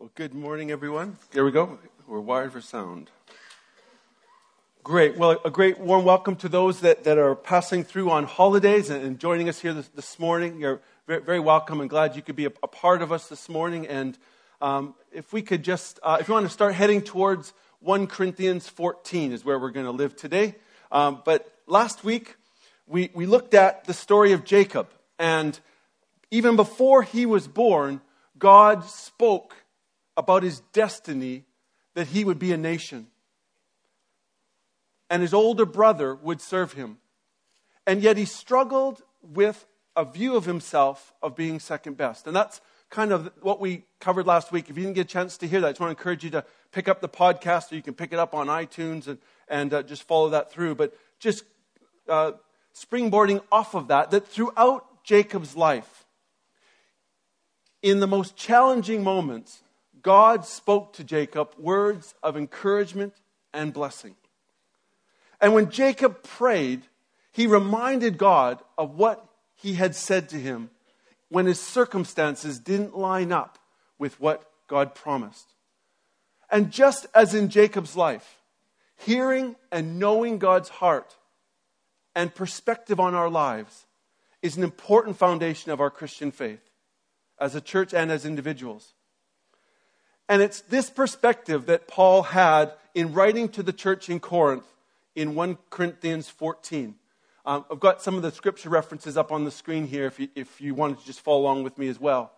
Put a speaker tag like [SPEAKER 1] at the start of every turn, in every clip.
[SPEAKER 1] Well, good morning, everyone. There we go. We're wired for sound. Great. Well, a great warm welcome to those that, that are passing through on holidays and, and joining us here this, this, morning. You're very, very, welcome and glad you could be a, a part of us this morning. And um, if we could just, uh, if you want to start heading towards 1 Corinthians 14 is where we're going to live today. Um, but last week, we, we looked at the story of Jacob. And even before he was born, God spoke about his destiny that he would be a nation. And his older brother would serve him. And yet he struggled with a view of himself of being second best. And that's kind of what we covered last week. If you didn't get a chance to hear that, I just want to encourage you to pick up the podcast or you can pick it up on iTunes and, and uh, just follow that through. But just uh, springboarding off of that, that throughout Jacob's life, in the most challenging moments, God spoke to Jacob words of encouragement and blessing. And when Jacob prayed, he reminded God of what he had said to him when his circumstances didn't line up with what God promised. And just as in Jacob's life, hearing and knowing God's heart and perspective on our lives is an important foundation of our Christian faith as a church and as individuals. And it's this perspective that Paul had in writing to the church in Corinth in 1 Corinthians 14. Um, I've got some of the scripture references up on the screen here if you, if you wanted to just follow along with me as well.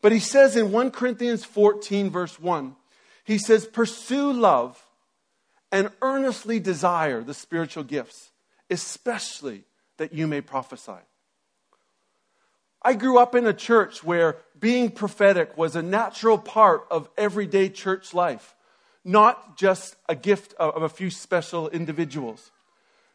[SPEAKER 1] But he says in 1 Corinthians 14, verse 1, he says, Pursue love and earnestly desire the spiritual gifts, especially that you may prophesy. I grew up in a church where being prophetic was a natural part of everyday church life, not just a gift of a few special individuals.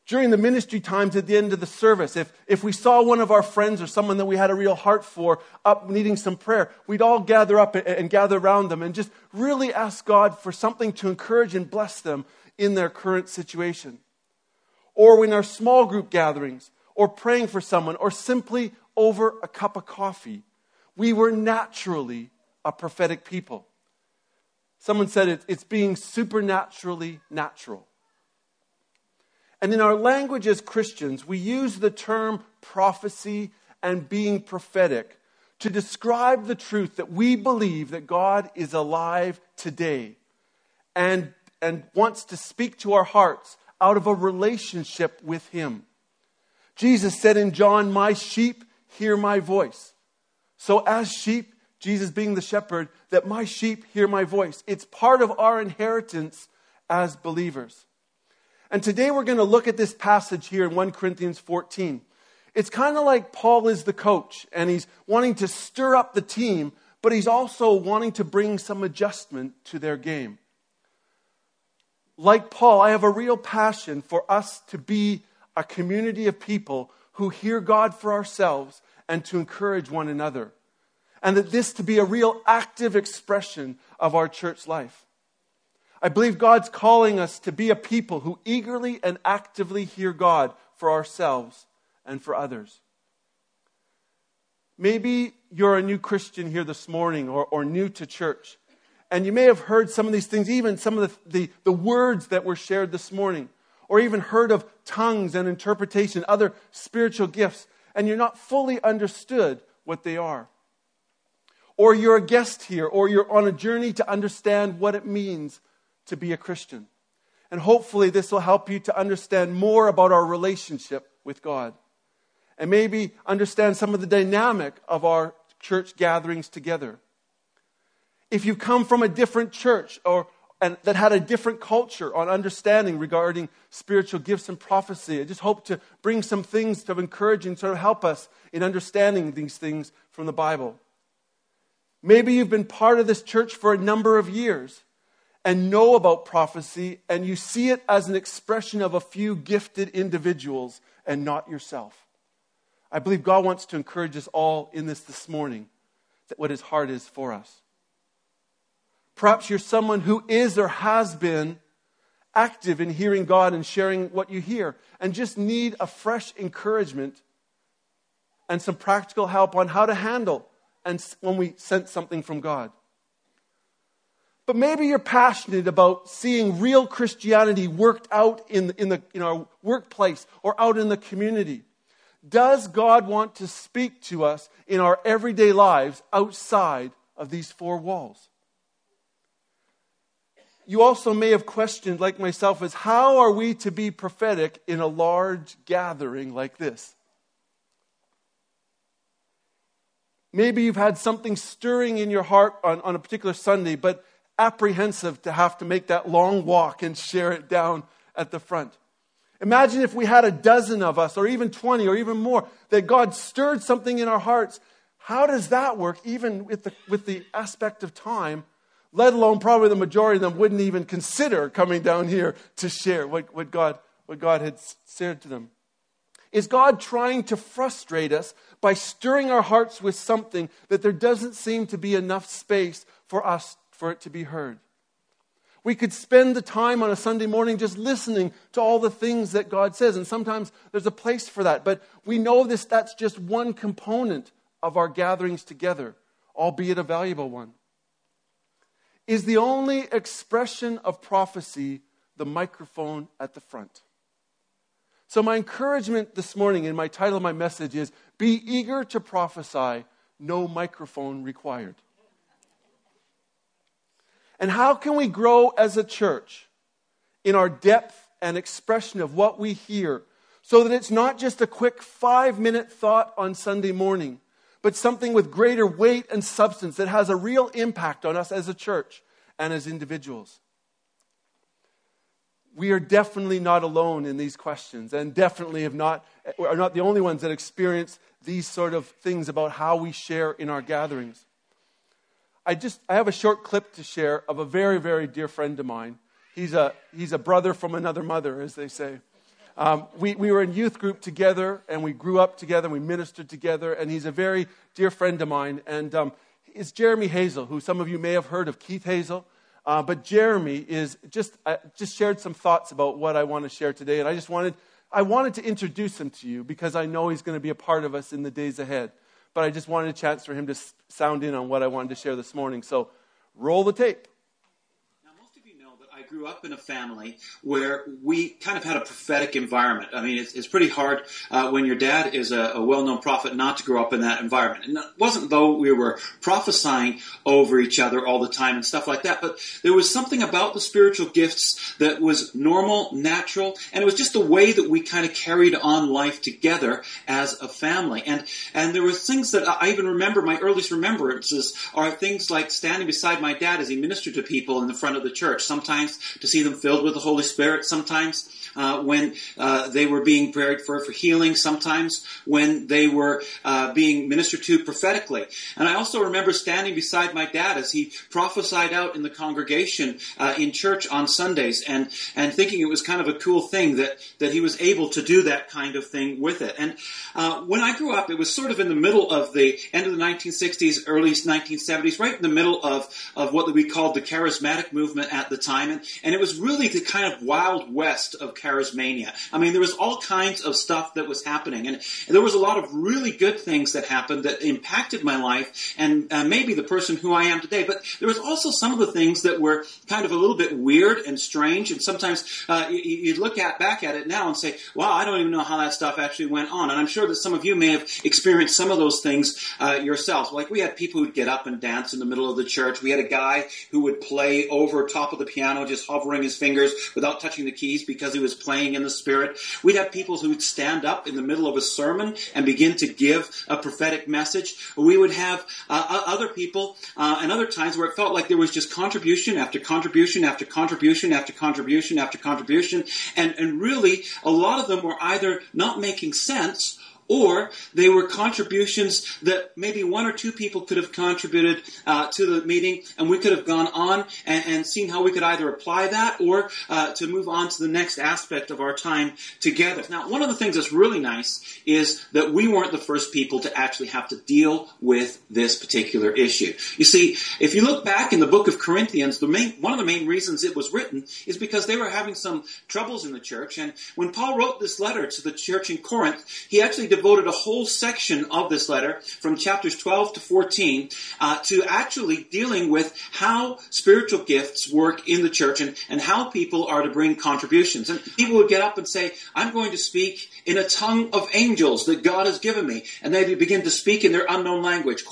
[SPEAKER 1] During the ministry times at the end of the service, if, if we saw one of our friends or someone that we had a real heart for up needing some prayer, we'd all gather up and, and gather around them and just really ask God for something to encourage and bless them in their current situation. Or in our small group gatherings, or praying for someone, or simply over a cup of coffee. We were naturally a prophetic people. Someone said it, it's being supernaturally natural. And in our language as Christians, we use the term prophecy and being prophetic to describe the truth that we believe that God is alive today and, and wants to speak to our hearts out of a relationship with Him. Jesus said in John, My sheep hear my voice. So, as sheep, Jesus being the shepherd, that my sheep hear my voice. It's part of our inheritance as believers. And today we're going to look at this passage here in 1 Corinthians 14. It's kind of like Paul is the coach and he's wanting to stir up the team, but he's also wanting to bring some adjustment to their game. Like Paul, I have a real passion for us to be a community of people who hear God for ourselves and to encourage one another. And that this to be a real active expression of our church life. I believe God's calling us to be a people who eagerly and actively hear God for ourselves and for others. Maybe you're a new Christian here this morning or, or new to church, and you may have heard some of these things, even some of the, the, the words that were shared this morning or even heard of tongues and interpretation, other spiritual gifts, and you're not fully understood what they are. Or you're a guest here, or you're on a journey to understand what it means to be a Christian. And hopefully, this will help you to understand more about our relationship with God. And maybe understand some of the dynamic of our church gatherings together. If you come from a different church or and that had a different culture on understanding regarding spiritual gifts and prophecy. I just hope to bring some things to encourage and sort of help us in understanding these things from the Bible. Maybe you've been part of this church for a number of years and know about prophecy, and you see it as an expression of a few gifted individuals and not yourself. I believe God wants to encourage us all in this this morning that what his heart is for us. Perhaps you're someone who is or has been active in hearing God and sharing what you hear and just need a fresh encouragement and some practical help on how to handle and when we sense something from God. But maybe you're passionate about seeing real Christianity worked out in, in, the, in our workplace or out in the community. Does God want to speak to us in our everyday lives outside of these four walls? You also may have questioned, like myself, as how are we to be prophetic in a large gathering like this? Maybe you've had something stirring in your heart on, on a particular Sunday, but apprehensive to have to make that long walk and share it down at the front. Imagine if we had a dozen of us, or even 20, or even more, that God stirred something in our hearts. How does that work, even with the, with the aspect of time, let alone probably the majority of them wouldn't even consider coming down here to share what, what, God, what God had said to them? Is God trying to frustrate us by stirring our hearts with something that there doesn't seem to be enough space for us for it to be heard? We could spend the time on a Sunday morning just listening to all the things that God says. And sometimes there's a place for that. But we know this, that's just one component of our gatherings together, albeit a valuable one. Is the only expression of prophecy the microphone at the front? So, my encouragement this morning in my title of my message is Be eager to prophesy, no microphone required. And how can we grow as a church in our depth and expression of what we hear so that it's not just a quick five minute thought on Sunday morning, but something with greater weight and substance that has a real impact on us as a church and as individuals? We are definitely not alone in these questions, and definitely have not, are not the only ones that experience these sort of things about how we share in our gatherings. I just I have a short clip to share of a very very dear friend of mine. He's a he's a brother from another mother, as they say. Um, we, we were in youth group together and we grew up together and we ministered together and he's a very dear friend of mine and um, it's jeremy hazell who some of you may have heard of keith hazell. Uh, but jeremy is just uh, just shared some thoughts about what i want to share today and i just wanted i wanted to introduce him to you because i know he's going to be a part of us in the days ahead. But I just wanted a chance for him to sound in on what I wanted to share this morning. So roll the tape
[SPEAKER 2] grew up in a family where we kind of had a prophetic environment. I mean, it's, it's pretty hard uh, when your dad is a, a, well-known prophet not to grow up in that environment. And it wasn't though we were prophesying over each other all the time and stuff like that, but there was something about the spiritual gifts that was normal, natural, and it was just the way that we kind of carried on life together as a family. And and there were things that I even remember. My earliest remembrances are things like standing beside my dad as he ministered to people in the front of the church. Sometimes to see them filled with the Holy Spirit sometimes uh, when uh, they were being prayed for for healing, sometimes when they were uh, being ministered to prophetically. And I also remember standing beside my dad as he prophesied out in the congregation uh, in church on Sundays, and and thinking it was kind of a cool thing that that he was able to do that kind of thing with it. And uh, when I grew up, it was sort of in the middle of the end of the 1960s, early 1970s, right in the middle of of what we called the charismatic movement at the time, and and it was really the kind of wild west of charismania. I mean, there was all kinds of stuff that was happening, and, there was a lot of really good things that happened that impacted my life and uh, maybe the person who I am today. But there was also some of the things that were kind of a little bit weird and strange, and sometimes uh, you, you look at back at it now and say, "Wow, I don't even know how that stuff actually went on." And I'm sure that some of you may have experienced some of those things uh, yourselves. Like we had people who'd get up and dance in the middle of the church. We had a guy who would play over top of the piano, just hovering his fingers without touching the keys because he was playing in the Spirit. We'd have people who would stand up in the middle of a sermon and begin to give a prophetic message. We would have uh, other people uh, and other times where it felt like there was just contribution after contribution after contribution after contribution after contribution. And, and really, a lot of them were either not making sense or they were contributions that maybe one or two people could have contributed uh, to the meeting, and we could have gone on and, and seen how we could either apply that or uh, to move on to the next aspect of our time together. Now, one of the things that's really nice is that we weren't the first people to actually have to deal with this particular issue. You see, if you look back in the book of Corinthians, the main, one of the main reasons it was written is because they were having some troubles in the church, and when Paul wrote this letter to the church in Corinth, he actually devoted a whole section of this letter from chapters 12 to 14 uh, to actually dealing with how spiritual gifts work in the church and, and how people are to bring contributions. And people would get up and say, I'm going to speak in a tongue of angels that God has given me. And they would begin to speak in their unknown language.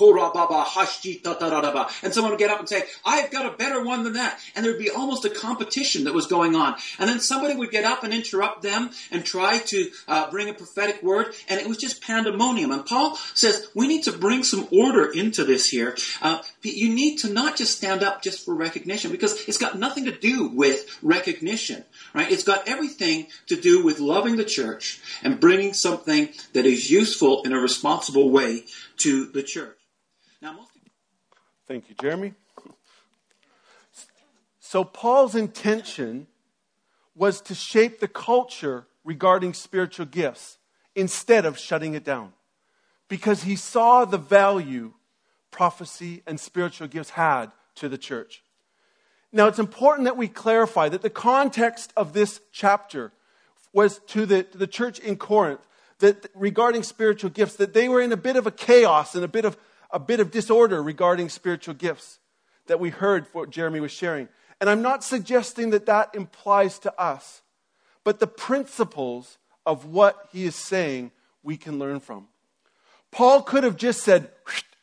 [SPEAKER 2] And someone would get up and say, I've got a better one than that. And there would be almost a competition that was going on. And then somebody would get up and interrupt them and try to uh, bring a prophetic word. And it was just pandemonium. And Paul says, we need to bring some order into this here. Uh, you need to not just stand up just for recognition because it's got nothing to do with recognition, right? It's got everything to do with loving the church and bringing something that is useful in a responsible way to the church. Now, most
[SPEAKER 1] Thank you, Jeremy. So, Paul's intention was to shape the culture regarding spiritual gifts instead of shutting it down because he saw the value prophecy and spiritual gifts had to the church. Now, it's important that we clarify that the context of this chapter was to the, to the church in Corinth that regarding spiritual gifts, that they were in a bit of a chaos and a bit of, a bit of disorder regarding spiritual gifts that we heard what Jeremy was sharing. And I'm not suggesting that that implies to us, but the principles of what he is saying we can learn from. Paul could have just said,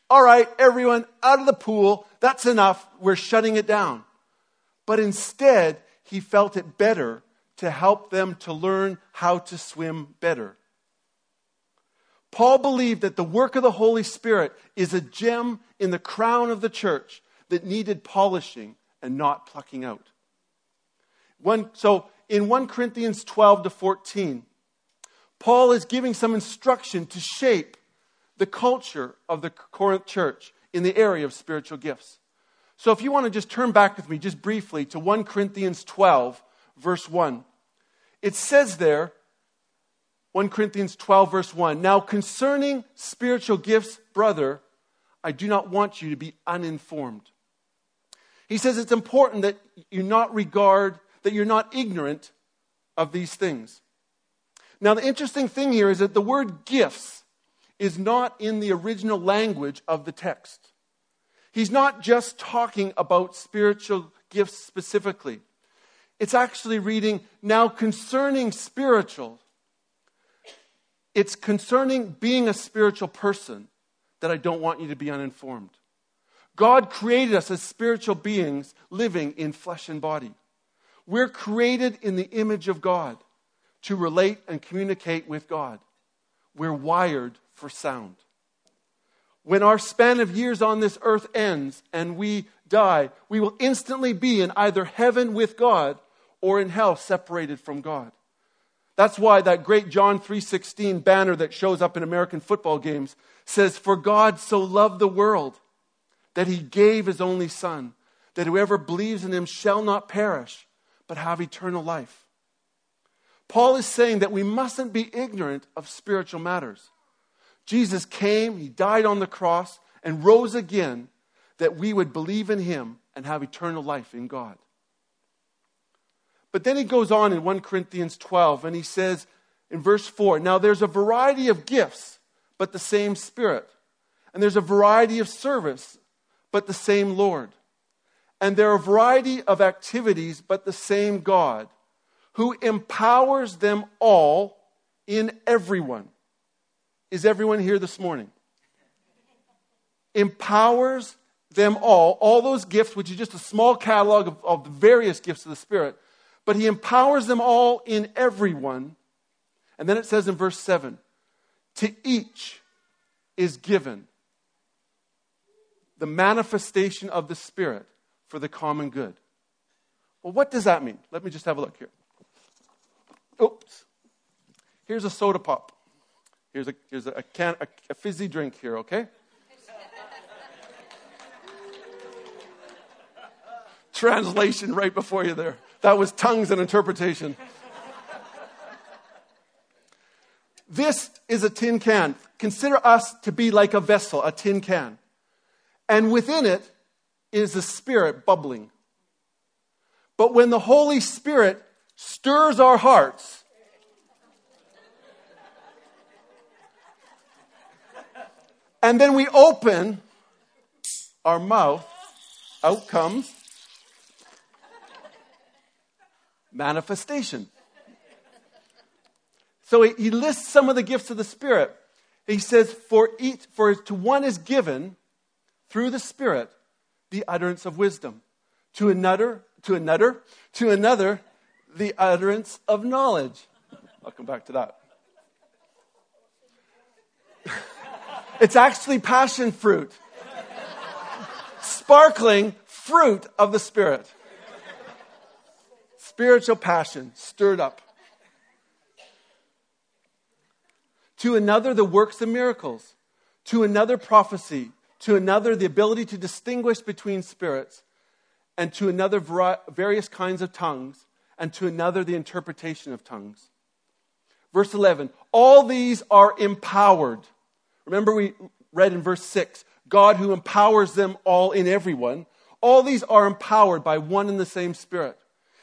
[SPEAKER 1] All right, everyone out of the pool, that's enough, we're shutting it down. But instead, he felt it better to help them to learn how to swim better. Paul believed that the work of the Holy Spirit is a gem in the crown of the church that needed polishing and not plucking out. One, so in 1 Corinthians 12 to 14, Paul is giving some instruction to shape the culture of the Corinth church in the area of spiritual gifts. So if you want to just turn back with me just briefly to 1 Corinthians 12, verse 1. It says there, 1 Corinthians 12, verse 1 Now concerning spiritual gifts, brother, I do not want you to be uninformed. He says it's important that you not regard, that you're not ignorant of these things. Now, the interesting thing here is that the word gifts is not in the original language of the text. He's not just talking about spiritual gifts specifically. It's actually reading, now concerning spiritual. It's concerning being a spiritual person that I don't want you to be uninformed. God created us as spiritual beings living in flesh and body. We're created in the image of God to relate and communicate with God. We're wired for sound. When our span of years on this earth ends and we die, we will instantly be in either heaven with God or in hell separated from God. That's why that great John 3:16 banner that shows up in American football games says for God so loved the world that he gave his only son that whoever believes in him shall not perish but have eternal life. Paul is saying that we mustn't be ignorant of spiritual matters. Jesus came, he died on the cross, and rose again that we would believe in him and have eternal life in God. But then he goes on in 1 Corinthians 12 and he says in verse 4 Now there's a variety of gifts, but the same Spirit. And there's a variety of service, but the same Lord. And there are a variety of activities, but the same God, who empowers them all in everyone. Is everyone here this morning? Empowers them all, all those gifts, which is just a small catalog of, of the various gifts of the Spirit, but He empowers them all in everyone. And then it says in verse 7 to each is given the manifestation of the Spirit for the common good. Well, what does that mean? Let me just have a look here. Oops. Here's a soda pop. Here's a, here's a, can, a, a fizzy drink here, okay? Translation right before you there. That was tongues and interpretation. this is a tin can. Consider us to be like a vessel, a tin can. And within it is the Spirit bubbling. But when the Holy Spirit stirs our hearts, And then we open our mouth, out comes manifestation. So he, lists some of the gifts of the Spirit. He says, for each, for to one is given through the Spirit the utterance of wisdom. To another, to another, to another, the utterance of knowledge. I'll come back to that. it's actually passion fruit. Sparkling fruit of the Spirit. Spiritual passion stirred up. To another, the works of miracles. To another, prophecy. To another, the ability to distinguish between spirits. And to another, various kinds of tongues. And to another, the interpretation of tongues. Verse 11, all these are empowered. Remember, we read in verse 6 God who empowers them all in everyone. All these are empowered by one and the same Spirit.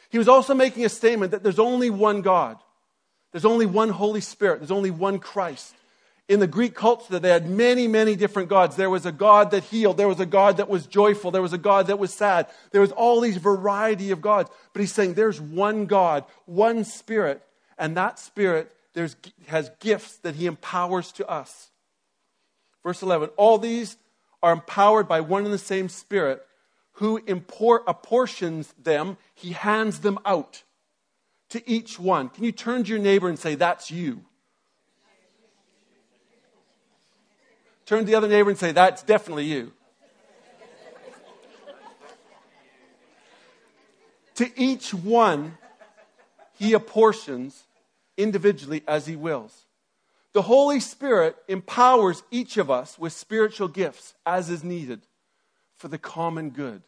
[SPEAKER 1] He was also making a statement that there's only one God. There's only one Holy Spirit. There's only one Christ. In the Greek culture, they had many, many different gods. There was a God that healed. There was a God that was joyful. There was a God that was sad. There was all these variety of gods. But he's saying there's one God, one Spirit, and that Spirit has gifts that he empowers to us. Verse 11 All these are empowered by one and the same Spirit who import, apportions them, he hands them out to each one. Can you turn to your neighbor and say, That's you? Turn to the other neighbor and say, That's definitely you. to each one, he apportions individually as he wills. The Holy Spirit empowers each of us with spiritual gifts as is needed for the common good,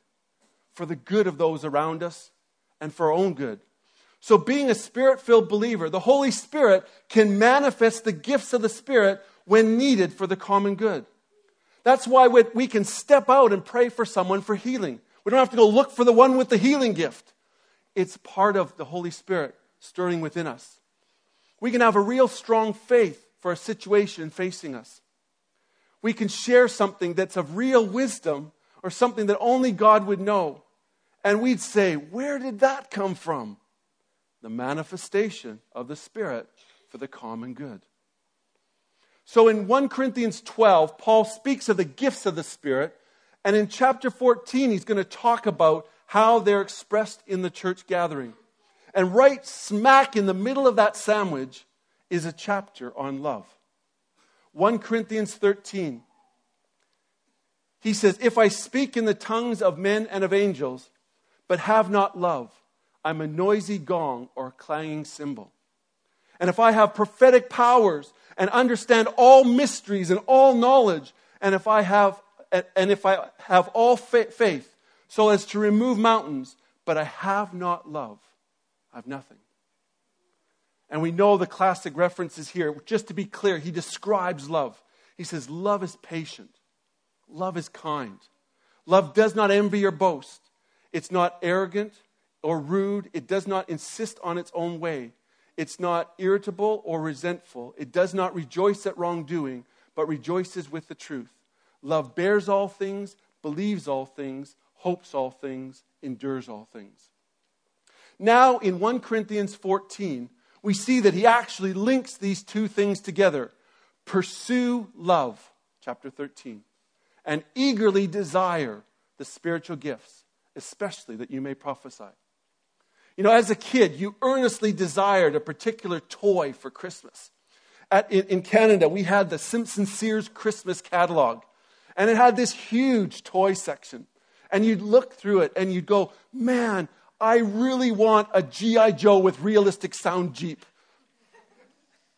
[SPEAKER 1] for the good of those around us, and for our own good. So, being a spirit filled believer, the Holy Spirit can manifest the gifts of the Spirit when needed for the common good. That's why we can step out and pray for someone for healing. We don't have to go look for the one with the healing gift. It's part of the Holy Spirit stirring within us. We can have a real strong faith for a situation facing us. We can share something that's of real wisdom or something that only God would know. And we'd say, Where did that come from? the manifestation of the Spirit for the common good. So in 1 Corinthians 12, Paul speaks of the gifts of the Spirit, and in chapter 14, he's going to talk about how they're expressed in the church gathering. And right smack in the middle of that sandwich is a chapter on love. 1 Corinthians 13. He says, If I speak in the tongues of men and of angels, but have not love, I'm a noisy gong or a clanging cymbal. And if I have prophetic powers and understand all mysteries and all knowledge, and if I have, and if I have all faith so as to remove mountains, but I have not love, I have nothing. And we know the classic references here. Just to be clear, he describes love. He says, Love is patient, love is kind, love does not envy or boast, it's not arrogant or rude. It does not insist on its own way. It's not irritable or resentful. It does not rejoice at wrongdoing, but rejoices with the truth. Love bears all things, believes all things, hopes all things, endures all things. Now, in 1 Corinthians 14, we see that he actually links these two things together pursue love, chapter 13, and eagerly desire the spiritual gifts, especially that you may prophesy. You know, as a kid, you earnestly desired a particular toy for Christmas. At, in, in Canada, we had the Simpson Sears Christmas catalog, and it had this huge toy section. And you'd look through it and you'd go, man, I really want a G.I. Joe with realistic sound Jeep.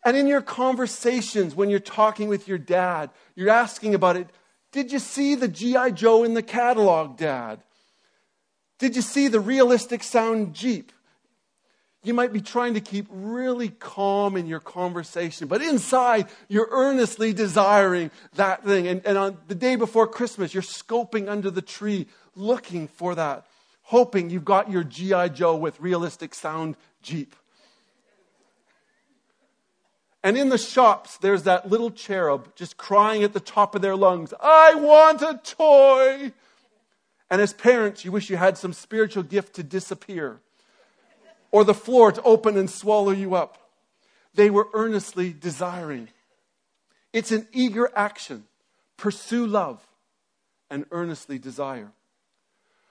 [SPEAKER 1] And in your conversations, when you're talking with your dad, you're asking about it. Did you see the G.I. Joe in the catalog, Dad? Did you see the realistic sound Jeep? You might be trying to keep really calm in your conversation, but inside you're earnestly desiring that thing. And, and on the day before Christmas, you're scoping under the tree looking for that, hoping you've got your G.I. Joe with realistic sound Jeep. And in the shops, there's that little cherub just crying at the top of their lungs, I want a toy. And as parents, you wish you had some spiritual gift to disappear or the floor to open and swallow you up. They were earnestly desiring. It's an eager action. Pursue love and earnestly desire.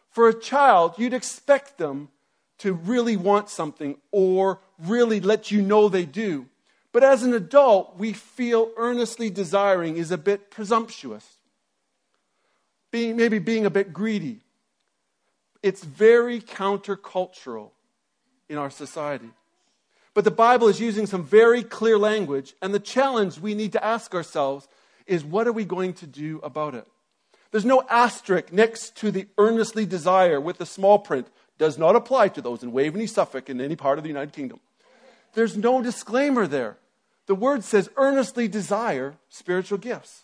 [SPEAKER 1] For a child, you'd expect them to really want something or really let you know they do. But as an adult, we feel earnestly desiring is a bit presumptuous, being, maybe being a bit greedy. It's very countercultural in our society. But the Bible is using some very clear language, and the challenge we need to ask ourselves is what are we going to do about it? There's no asterisk next to the earnestly desire with the small print. Does not apply to those in Waveney, Suffolk, in any part of the United Kingdom. There's no disclaimer there. The word says earnestly desire spiritual gifts.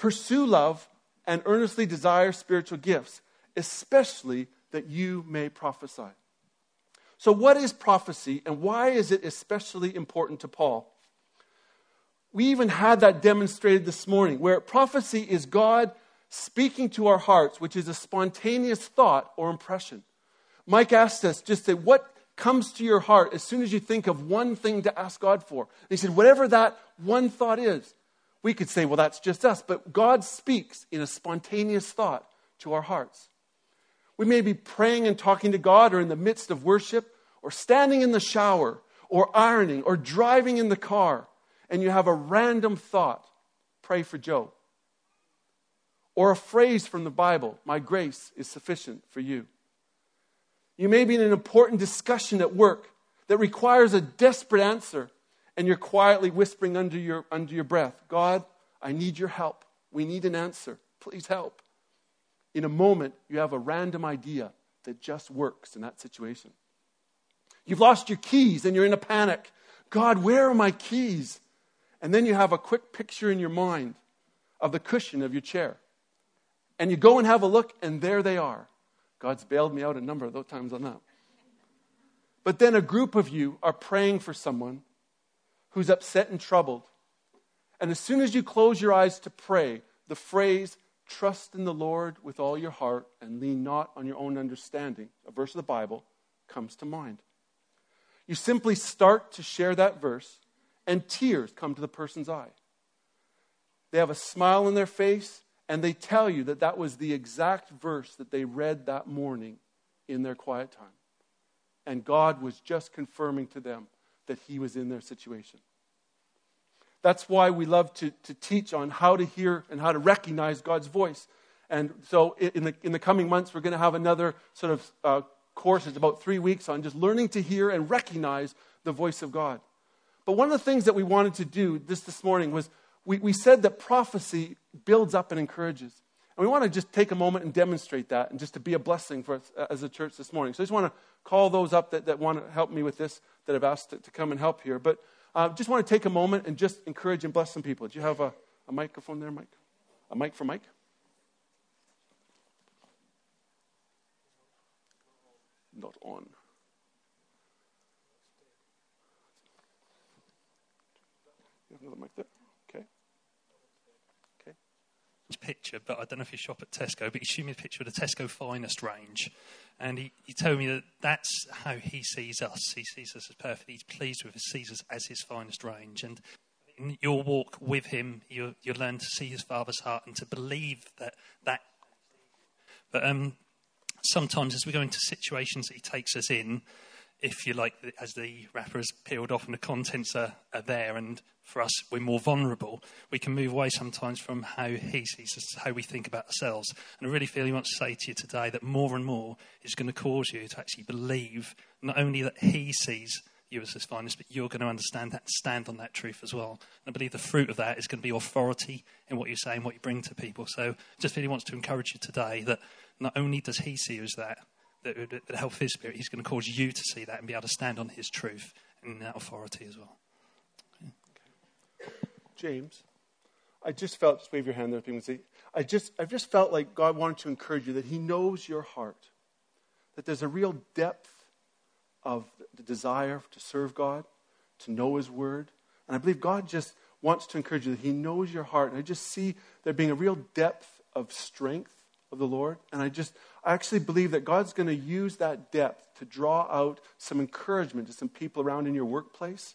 [SPEAKER 1] Pursue love and earnestly desire spiritual gifts, especially that you may prophesy. So, what is prophecy and why is it especially important to Paul? We even had that demonstrated this morning, where prophecy is God speaking to our hearts, which is a spontaneous thought or impression. Mike asked us just say, What comes to your heart as soon as you think of one thing to ask God for? And he said, Whatever that one thought is, we could say, Well, that's just us. But God speaks in a spontaneous thought to our hearts. We may be praying and talking to God or in the midst of worship or standing in the shower or ironing or driving in the car and you have a random thought, pray for Joe. Or a phrase from the Bible, my grace is sufficient for you. You may be in an important discussion at work that requires a desperate answer, and you're quietly whispering under your, under your breath, God, I need your help. We need an answer. Please help. In a moment, you have a random idea that just works in that situation. You've lost your keys and you're in a panic. God, where are my keys? And then you have a quick picture in your mind of the cushion of your chair. And you go and have a look, and there they are. God's bailed me out a number of those times on that. But then a group of you are praying for someone who's upset and troubled. And as soon as you close your eyes to pray, the phrase, trust in the Lord with all your heart and lean not on your own understanding, a verse of the Bible, comes to mind. You simply start to share that verse and tears come to the person's eye. They have a smile on their face, and they tell you that that was the exact verse that they read that morning in their quiet time. And God was just confirming to them that He was in their situation. That's why we love to, to teach on how to hear and how to recognize God's voice. And so, in the, in the coming months, we're going to have another sort of uh, course. It's about three weeks on just learning to hear and recognize the voice of God. But one of the things that we wanted to do this this morning was we, we said that prophecy builds up and encourages. We want to just take a moment and demonstrate that and just to be a blessing for us uh, as a church this morning. So I just want to call those up that, that want to help me with this, that have asked to, to come and help here. But uh, just want to take a moment and just encourage and bless some people. Do you have a, a microphone there, Mike? A mic for Mike? Not on. You have another mic there.
[SPEAKER 3] Picture, but I don't know if you shop at Tesco, but he showed me a picture of the Tesco Finest range. And he, he told me that that's how he sees us. He sees us as perfect. He's pleased with us, sees us as his finest range. And in your walk with him, you, you learn to see his father's heart and to believe that that. But um, sometimes as we go into situations that he takes us in, if you like, as the wrapper is peeled off and the contents are, are there, and for us, we're more vulnerable, we can move away sometimes from how he sees us, how we think about ourselves. And I really feel he wants to say to you today that more and more is going to cause you to actually believe not only that he sees you as his finest, but you're going to understand that and stand on that truth as well. And I believe the fruit of that is going to be authority in what you say and what you bring to people. So just really wants to encourage you today that not only does he see you as that, that, that help his spirit, he's going to cause you to see that and be able to stand on his truth and that authority as well.
[SPEAKER 1] James, I just felt, just wave your hand there, if you people see. I just, I've just felt like God wanted to encourage you that He knows your heart, that there's a real depth of the desire to serve God, to know His Word. And I believe God just wants to encourage you that He knows your heart. And I just see there being a real depth of strength of the Lord. And I just, I actually believe that God's going to use that depth to draw out some encouragement to some people around in your workplace.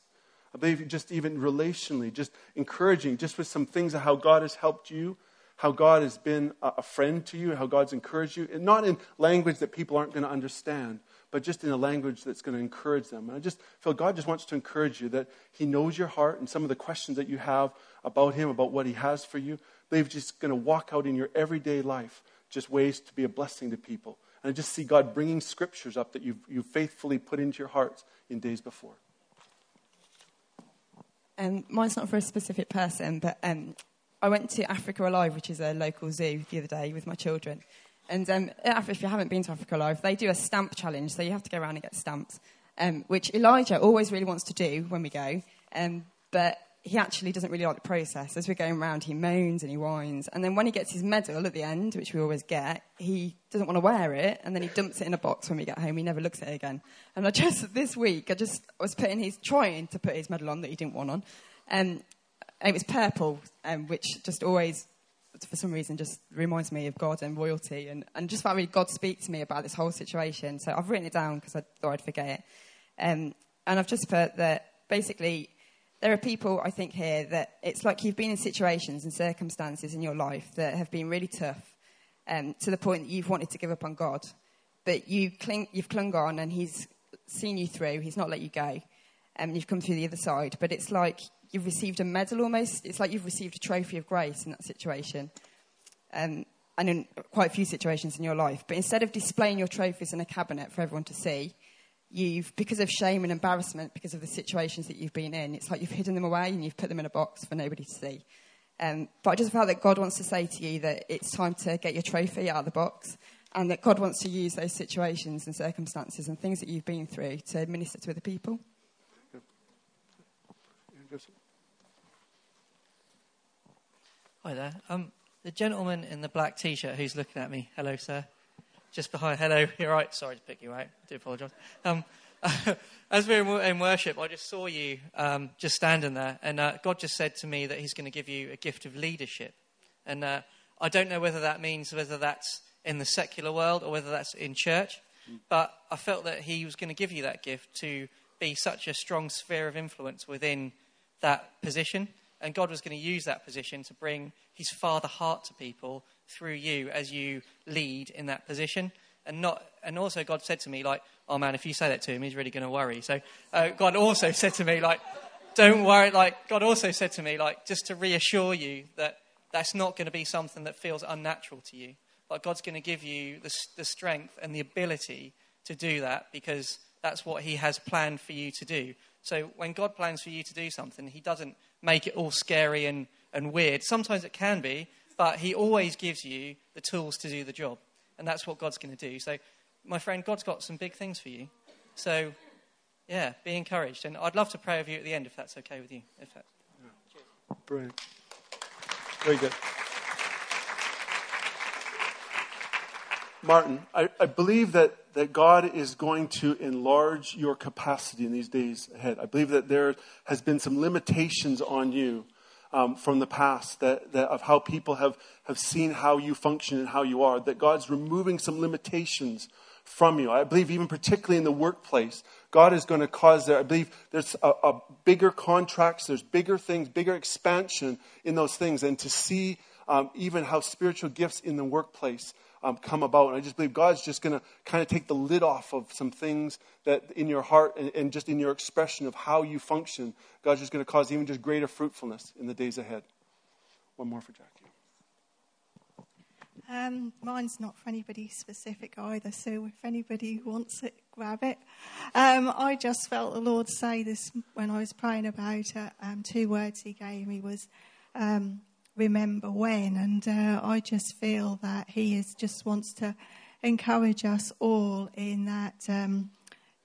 [SPEAKER 1] I believe just even relationally, just encouraging, just with some things of how God has helped you, how God has been a friend to you, how God's encouraged you. And not in language that people aren't going to understand, but just in a language that's going to encourage them. And I just feel God just wants to encourage you that He knows your heart and some of the questions that you have about Him, about what He has for you. They're just going to walk out in your everyday life, just ways to be a blessing to people. And I just see God bringing scriptures up that you've, you've faithfully put into your hearts in days before.
[SPEAKER 4] Um, mine's not for a specific person, but um, I went to Africa Alive, which is a local zoo, the other day with my children. And um, if you haven't been to Africa Alive, they do a stamp challenge, so you have to go around and get stamps, um, which Elijah always really wants to do when we go. Um, but he actually doesn't really like the process. As we're going around, he moans and he whines. And then when he gets his medal at the end, which we always get, he doesn't want to wear it. And then he dumps it in a box when we get home. He never looks at it again. And I just, this week, I just was putting his, trying to put his medal on that he didn't want on. Um, and it was purple, um, which just always, for some reason, just reminds me of God and royalty. And, and just felt really God speak to me about this whole situation. So I've written it down because I thought I'd forget it. Um, and I've just put that basically there are people, I think, here that it's like you've been in situations and circumstances in your life that have been really tough um, to the point that you've wanted to give up on God. But you cling, you've clung on and He's seen you through, He's not let you go, and um, you've come through the other side. But it's like you've received a medal almost. It's like you've received a trophy of grace in that situation. Um, and in quite a few situations in your life. But instead of displaying your trophies in a cabinet for everyone to see, you've, because of shame and embarrassment, because of the situations that you've been in, it's like you've hidden them away and you've put them in a box for nobody to see. Um, but I just felt that God wants to say to you that it's time to get your trophy out of the box and that God wants to use those situations and circumstances and things that you've been through to minister to other people.
[SPEAKER 5] Hi there. Um, the gentleman in the black t shirt who's looking at me, hello, sir just behind. Hello, you're right. Sorry to pick you out. I do apologise. Um, as we were in worship, I just saw you um, just standing there, and uh, God just said to me that He's going to give you a gift of leadership. And uh, I don't know whether that means whether that's in the secular world or whether that's in church, but I felt that He was going to give you that gift to be such a strong sphere of influence within that position. And God was going to use that position to bring His Father heart to people through you as you lead in that position. And not, and also God said to me, like, oh man, if you say that to him, he's really going to worry. So uh, God also said to me, like, don't worry. Like God also said to me, like, just to reassure you that that's not going to be something that feels unnatural to you. Like God's going to give you the, the strength and the ability to do that because that's what He has planned for you to do. So when God plans for you to do something, He doesn't make it all scary and, and weird. Sometimes it can be, but He always gives you the tools to do the job. And that's what God's going to do. So, my friend, God's got some big things for you. So, yeah, be encouraged. And I'd love to pray over you at the end if that's okay with you. If that's...
[SPEAKER 1] Yeah. Brilliant. Very good. Martin, I, I, believe that, that God is going to enlarge your capacity in these days ahead. I believe that there has been some limitations on you um, from the past that, that of how people have, have seen how you function and how you are, that God's removing some limitations from you. I believe, even particularly in the workplace, God is going to cause there. I believe there's a, a bigger contracts, there's bigger things, bigger expansion in those things, and to see um, even how spiritual gifts in the workplace um, come about. And I just believe God's just going to kind of take the lid off of some things that in your heart and, and just in your expression of how you function. God's just going to cause even just greater fruitfulness in the days ahead. One more for Jackie.
[SPEAKER 6] Um, mine's not for anybody specific either, so if anybody wants it, grab it. Um, I just felt the Lord say this when I was praying about it. Um, two words He gave me was um, remember when. And uh, I just feel that he is just wants to encourage us all in that um,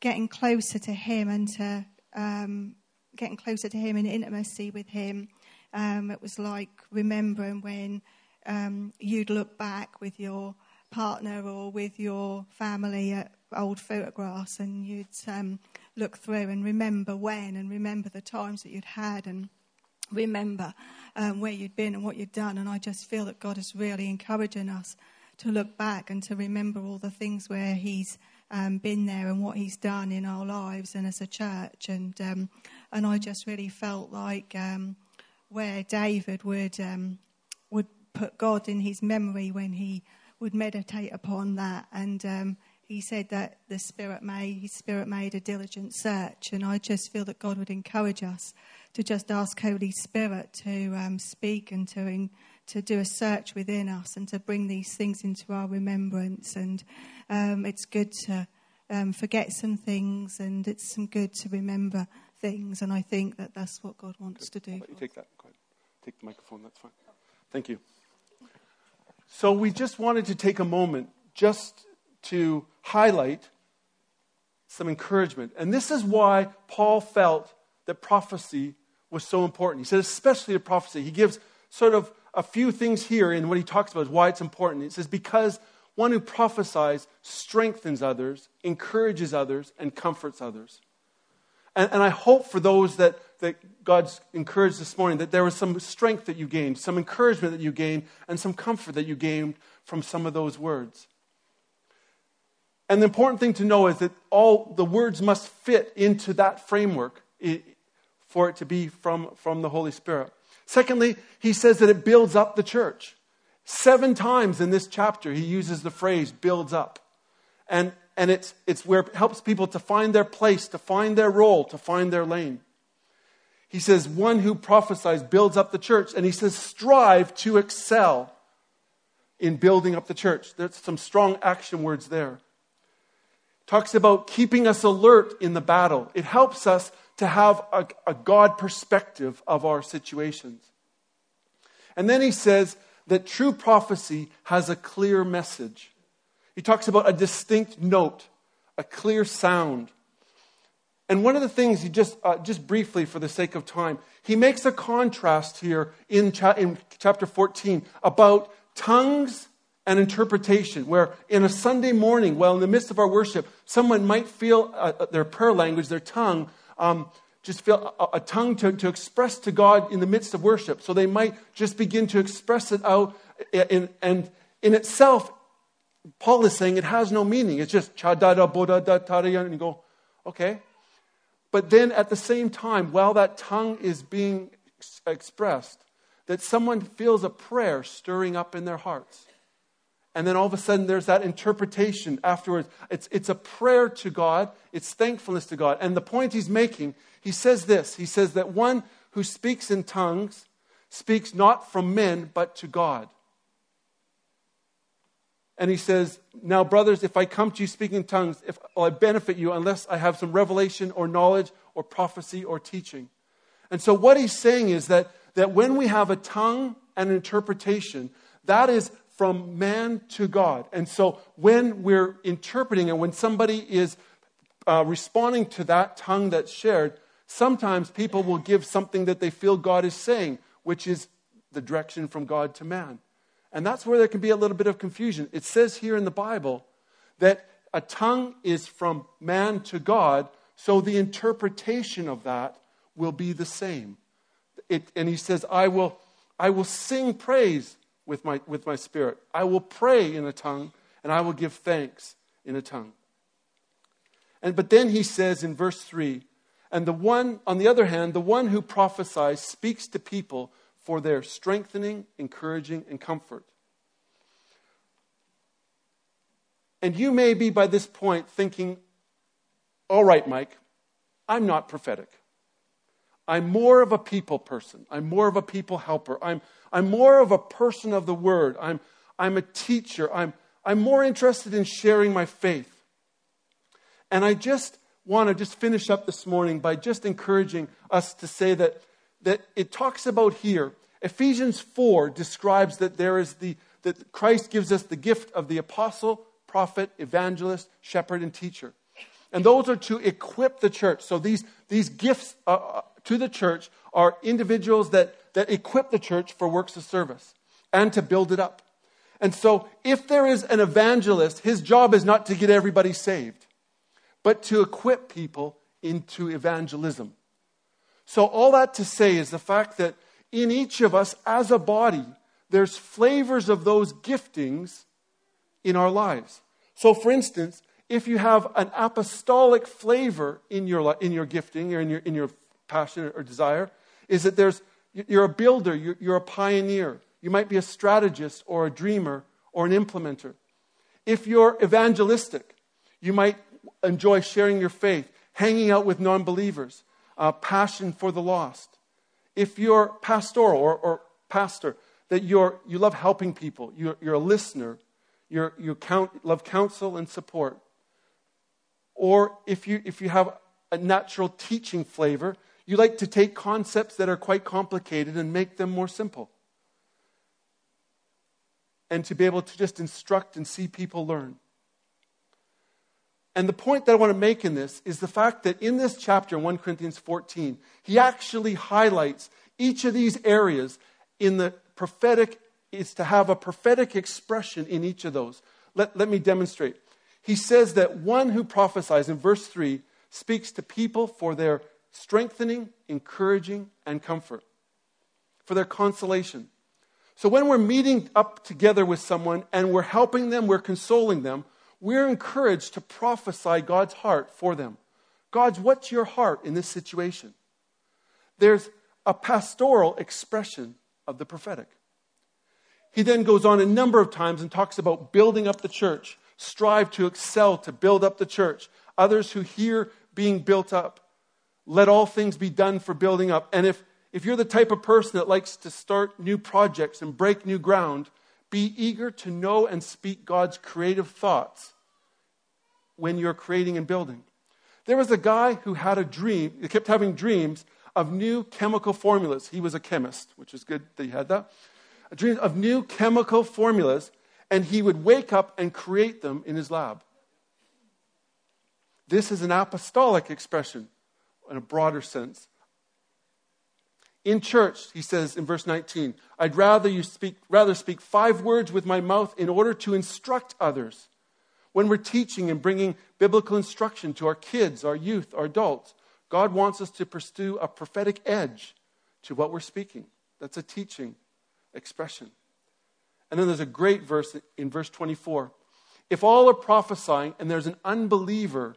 [SPEAKER 6] getting closer to him and to um, getting closer to him in intimacy with him. Um, it was like remembering when um, you'd look back with your partner or with your family at old photographs and you'd um, look through and remember when and remember the times that you'd had and remember um, where you'd been and what you'd done. And I just feel that God is really encouraging us to look back and to remember all the things where He's um, been there and what He's done in our lives and as a church. And um, and I just really felt like um, where David would um, would put God in his memory when he would meditate upon that and um, he said that the Spirit made, His Spirit made a diligent search, and I just feel that God would encourage us to just ask Holy Spirit to um, speak and to to do a search within us and to bring these things into our remembrance. And um, it's good to um, forget some things, and it's some good to remember things. And I think that that's what God wants
[SPEAKER 1] good.
[SPEAKER 6] to do.
[SPEAKER 1] You take that. Go ahead. Take the microphone. That's fine. Thank you. So we just wanted to take a moment just to highlight some encouragement. And this is why Paul felt that prophecy was so important. He said, especially the prophecy. He gives sort of a few things here in what he talks about is why it's important. He says, because one who prophesies strengthens others, encourages others, and comforts others. And, and I hope for those that, that God's encouraged this morning that there was some strength that you gained, some encouragement that you gained, and some comfort that you gained from some of those words. And the important thing to know is that all the words must fit into that framework for it to be from, from the Holy Spirit. Secondly, he says that it builds up the church. Seven times in this chapter, he uses the phrase builds up. And, and it's, it's where it helps people to find their place, to find their role, to find their lane. He says, one who prophesies builds up the church. And he says, strive to excel in building up the church. There's some strong action words there talks about keeping us alert in the battle. It helps us to have a, a, God perspective of our situations. And then he says that true prophecy has a clear message. He talks about a distinct note, a clear sound. And one of the things he just, uh, just briefly for the sake of time, he makes a contrast here in, cha- in chapter 14 about tongues and interpretation where in a Sunday morning, well, in the midst of our worship, someone might feel uh, uh, their prayer language, their tongue, um, just feel a, a tongue to, to express to God in the midst of worship. So they might just begin to express it out. In, and in itself, Paul is saying it has no meaning. It's just cha da da bo da da ta and you go, okay. But then at the same time, while that tongue is being expressed, that someone feels a prayer stirring up in their hearts. And then all of a sudden, there's that interpretation afterwards. It's, it's a prayer to God, it's thankfulness to God. And the point he's making, he says this He says that one who speaks in tongues speaks not from men, but to God. And he says, Now, brothers, if I come to you speaking in tongues, if, will I benefit you unless I have some revelation or knowledge or prophecy or teaching? And so, what he's saying is that, that when we have a tongue and interpretation, that is from man to God. And so when we're interpreting and when somebody is uh, responding to that tongue that's shared, sometimes people will give something that they feel God is saying, which is the direction from God to man. And that's where there can be a little bit of confusion. It says here in the Bible that a tongue is from man to God, so the interpretation of that will be the same. It, and he says, I will, I will sing praise with my, with my spirit. I will pray in a tongue, and I will give thanks in a tongue. And, but then he says in verse 3 and the one, on the other hand, the one who prophesies speaks to people for their strengthening, encouraging, and comfort. And you may be by this point thinking, all right, Mike, I'm not prophetic. I'm more of a people person. I'm more of a people helper. I'm, I'm more of a person of the word. I'm, I'm a teacher. I'm, I'm more interested in sharing my faith. And I just want to just finish up this morning by just encouraging us to say that, that it talks about here, Ephesians 4 describes that there is the, that Christ gives us the gift of the apostle, prophet, evangelist, shepherd, and teacher. And those are to equip the church. So these, these gifts uh, uh to the church are individuals that that equip the church for works of service and to build it up. And so, if there is an evangelist, his job is not to get everybody saved, but to equip people into evangelism. So, all that to say is the fact that in each of us as a body, there's flavors of those giftings in our lives. So, for instance, if you have an apostolic flavor in your, in your gifting or in your, in your passion or desire, is that there's, you're a builder, you're, you're a pioneer. You might be a strategist or a dreamer or an implementer. If you're evangelistic, you might enjoy sharing your faith, hanging out with non believers, uh, passion for the lost. If you're pastoral or, or pastor, that you're, you love helping people, you're, you're a listener, you're, you count, love counsel and support. Or if you, if you have a natural teaching flavor, you like to take concepts that are quite complicated and make them more simple. And to be able to just instruct and see people learn. And the point that I want to make in this is the fact that in this chapter, 1 Corinthians 14, he actually highlights each of these areas in the prophetic, is to have a prophetic expression in each of those. Let, let me demonstrate he says that one who prophesies in verse 3 speaks to people for their strengthening, encouraging, and comfort, for their consolation. So when we're meeting up together with someone and we're helping them, we're consoling them, we're encouraged to prophesy God's heart for them. God's, what's your heart in this situation? There's a pastoral expression of the prophetic. He then goes on a number of times and talks about building up the church strive to excel, to build up the church. Others who hear being built up. Let all things be done for building up. And if, if you're the type of person that likes to start new projects and break new ground, be eager to know and speak God's creative thoughts when you're creating and building. There was a guy who had a dream, he kept having dreams of new chemical formulas. He was a chemist, which is good that he had that. A dream of new chemical formulas and he would wake up and create them in his lab. This is an apostolic expression in a broader sense. In church, he says in verse 19, I'd rather you speak rather speak five words with my mouth in order to instruct others. When we're teaching and bringing biblical instruction to our kids, our youth, our adults, God wants us to pursue a prophetic edge to what we're speaking. That's a teaching expression. And then there's a great verse in verse 24. If all are prophesying and there's an unbeliever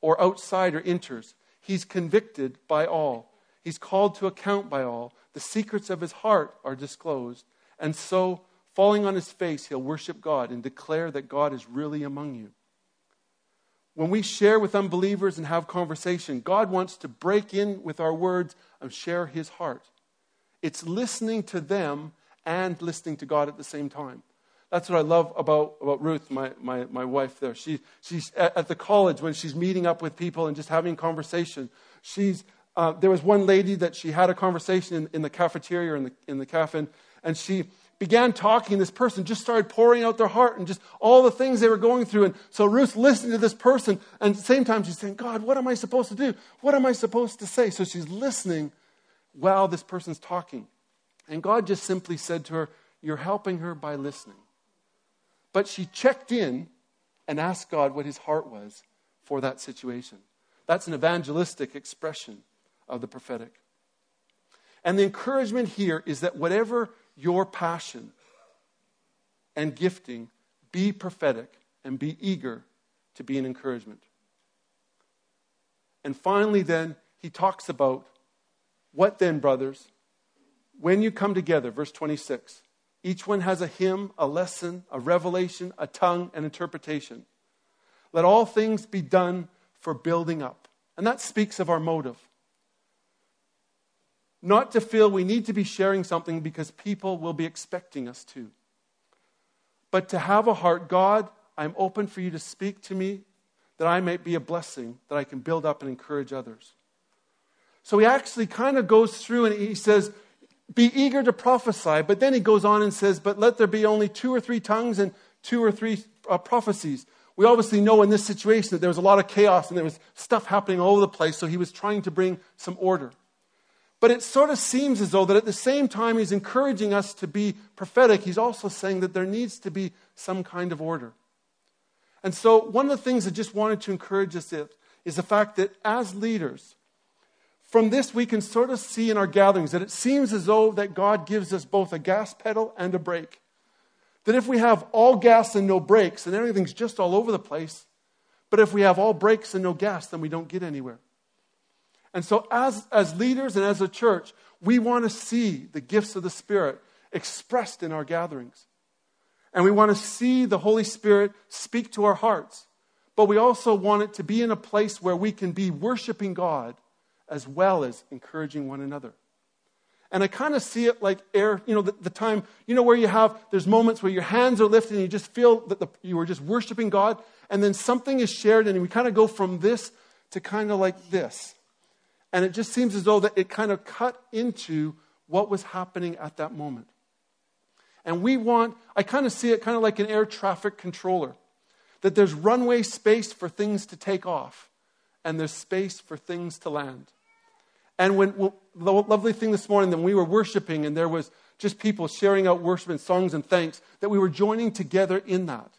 [SPEAKER 1] or outsider enters, he's convicted by all. He's called to account by all. The secrets of his heart are disclosed. And so, falling on his face, he'll worship God and declare that God is really among you. When we share with unbelievers and have conversation, God wants to break in with our words and share his heart. It's listening to them and listening to God at the same time. That's what I love about, about Ruth, my, my, my wife there. She, she's at, at the college when she's meeting up with people and just having conversation. She's, uh, there was one lady that she had a conversation in, in the cafeteria or in the, in the cafe, and she began talking. This person just started pouring out their heart and just all the things they were going through. And so Ruth listened to this person, and at the same time she's saying, God, what am I supposed to do? What am I supposed to say? So she's listening while this person's talking. And God just simply said to her, You're helping her by listening. But she checked in and asked God what his heart was for that situation. That's an evangelistic expression of the prophetic. And the encouragement here is that whatever your passion and gifting, be prophetic and be eager to be an encouragement. And finally, then, he talks about what then, brothers? when you come together, verse 26, each one has a hymn, a lesson, a revelation, a tongue, and interpretation. Let all things be done for building up. And that speaks of our motive. Not to feel we need to be sharing something because people will be expecting us to, but to have a heart God, I'm open for you to speak to me that I may be a blessing, that I can build up and encourage others. So he actually kind of goes through and he says, be eager to prophesy. But then he goes on and says, But let there be only two or three tongues and two or three uh, prophecies. We obviously know in this situation that there was a lot of chaos and there was stuff happening all over the place, so he was trying to bring some order. But it sort of seems as though that at the same time he's encouraging us to be prophetic, he's also saying that there needs to be some kind of order. And so, one of the things I just wanted to encourage us is the fact that as leaders, from this we can sort of see in our gatherings that it seems as though that God gives us both a gas pedal and a brake. That if we have all gas and no brakes, then everything's just all over the place. But if we have all brakes and no gas, then we don't get anywhere. And so, as, as leaders and as a church, we want to see the gifts of the Spirit expressed in our gatherings. And we want to see the Holy Spirit speak to our hearts. But we also want it to be in a place where we can be worshiping God as well as encouraging one another. And I kind of see it like air, you know, the, the, time, you know, where you have, there's moments where your hands are lifted and you just feel that the, you were just worshiping God. And then something is shared and we kind of go from this to kind of like this. And it just seems as though that it kind of cut into what was happening at that moment. And we want, I kind of see it kind of like an air traffic controller, that there's runway space for things to take off, and there's space for things to land. And when well, the lovely thing this morning, that we were worshiping, and there was just people sharing out worship and songs and thanks, that we were joining together in that.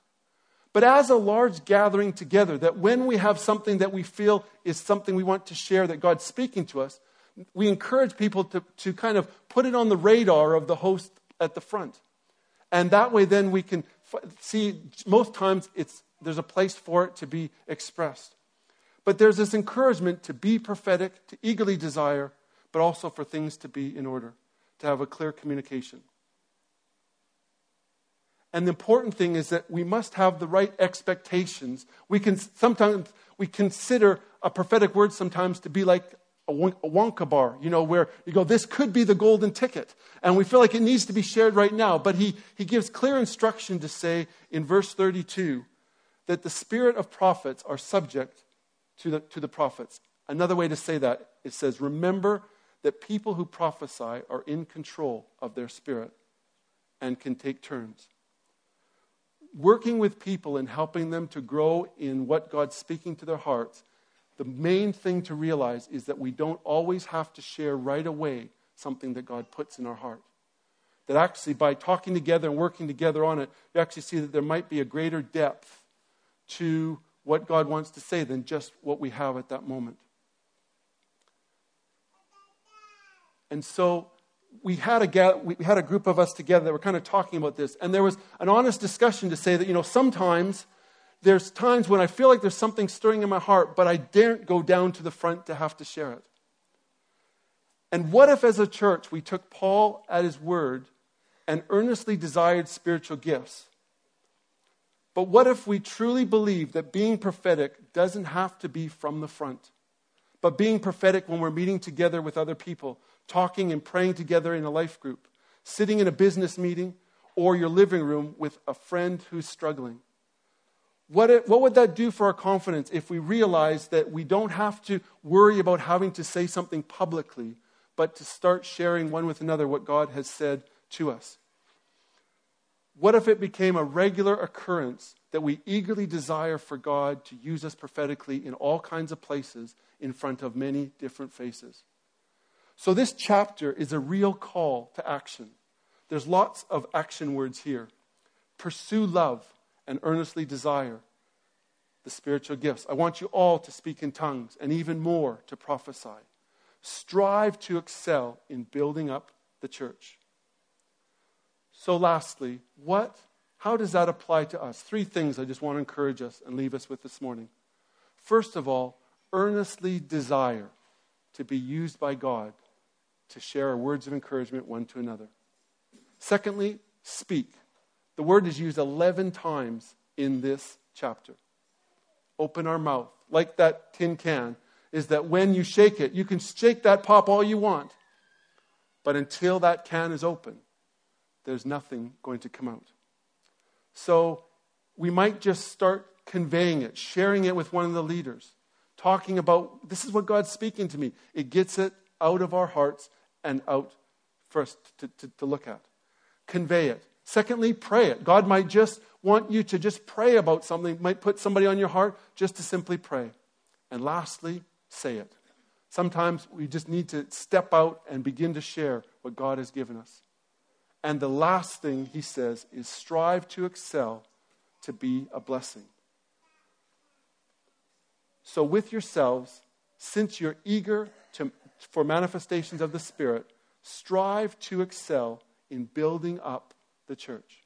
[SPEAKER 1] But as a large gathering together, that when we have something that we feel is something we want to share that God's speaking to us, we encourage people to, to kind of put it on the radar of the host at the front. And that way, then we can f- see most times it's, there's a place for it to be expressed. But there's this encouragement to be prophetic, to eagerly desire, but also for things to be in order, to have a clear communication. And the important thing is that we must have the right expectations. We can sometimes we consider a prophetic word sometimes to be like a Wonka bar, you know, where you go, this could be the golden ticket. And we feel like it needs to be shared right now. But he, he gives clear instruction to say in verse 32 that the spirit of prophets are subject to the, to the prophets. Another way to say that, it says, remember that people who prophesy are in control of their spirit and can take turns. Working with people and helping them to grow in what God's speaking to their hearts the main thing to realize is that we don't always have to share right away something that God puts in our heart. That actually, by talking together and working together on it, you actually see that there might be a greater depth to what God wants to say than just what we have at that moment. And so we had a, we had a group of us together that were kind of talking about this, and there was an honest discussion to say that, you know, sometimes there's times when I feel like there's something stirring in my heart, but I daren't go down to the front to have to share it. And what if, as a church, we took Paul at his word and earnestly desired spiritual gifts? But what if we truly believe that being prophetic doesn't have to be from the front, but being prophetic when we're meeting together with other people, talking and praying together in a life group, sitting in a business meeting, or your living room with a friend who's struggling? What, what would that do for our confidence if we realize that we don't have to worry about having to say something publicly, but to start sharing one with another what God has said to us? What if it became a regular occurrence that we eagerly desire for God to use us prophetically in all kinds of places in front of many different faces? So, this chapter is a real call to action. There's lots of action words here. Pursue love and earnestly desire the spiritual gifts. I want you all to speak in tongues and even more to prophesy. Strive to excel in building up the church. So, lastly, what, how does that apply to us? Three things I just want to encourage us and leave us with this morning. First of all, earnestly desire to be used by God to share our words of encouragement one to another. Secondly, speak. The word is used 11 times in this chapter. Open our mouth, like that tin can, is that when you shake it, you can shake that pop all you want. But until that can is open, there's nothing going to come out. So we might just start conveying it, sharing it with one of the leaders, talking about this is what God's speaking to me. It gets it out of our hearts and out for us to, to, to look at. Convey it. Secondly, pray it. God might just want you to just pray about something, might put somebody on your heart just to simply pray. And lastly, say it. Sometimes we just need to step out and begin to share what God has given us. And the last thing he says is strive to excel to be a blessing. So, with yourselves, since you're eager to, for manifestations of the Spirit, strive to excel in building up the church.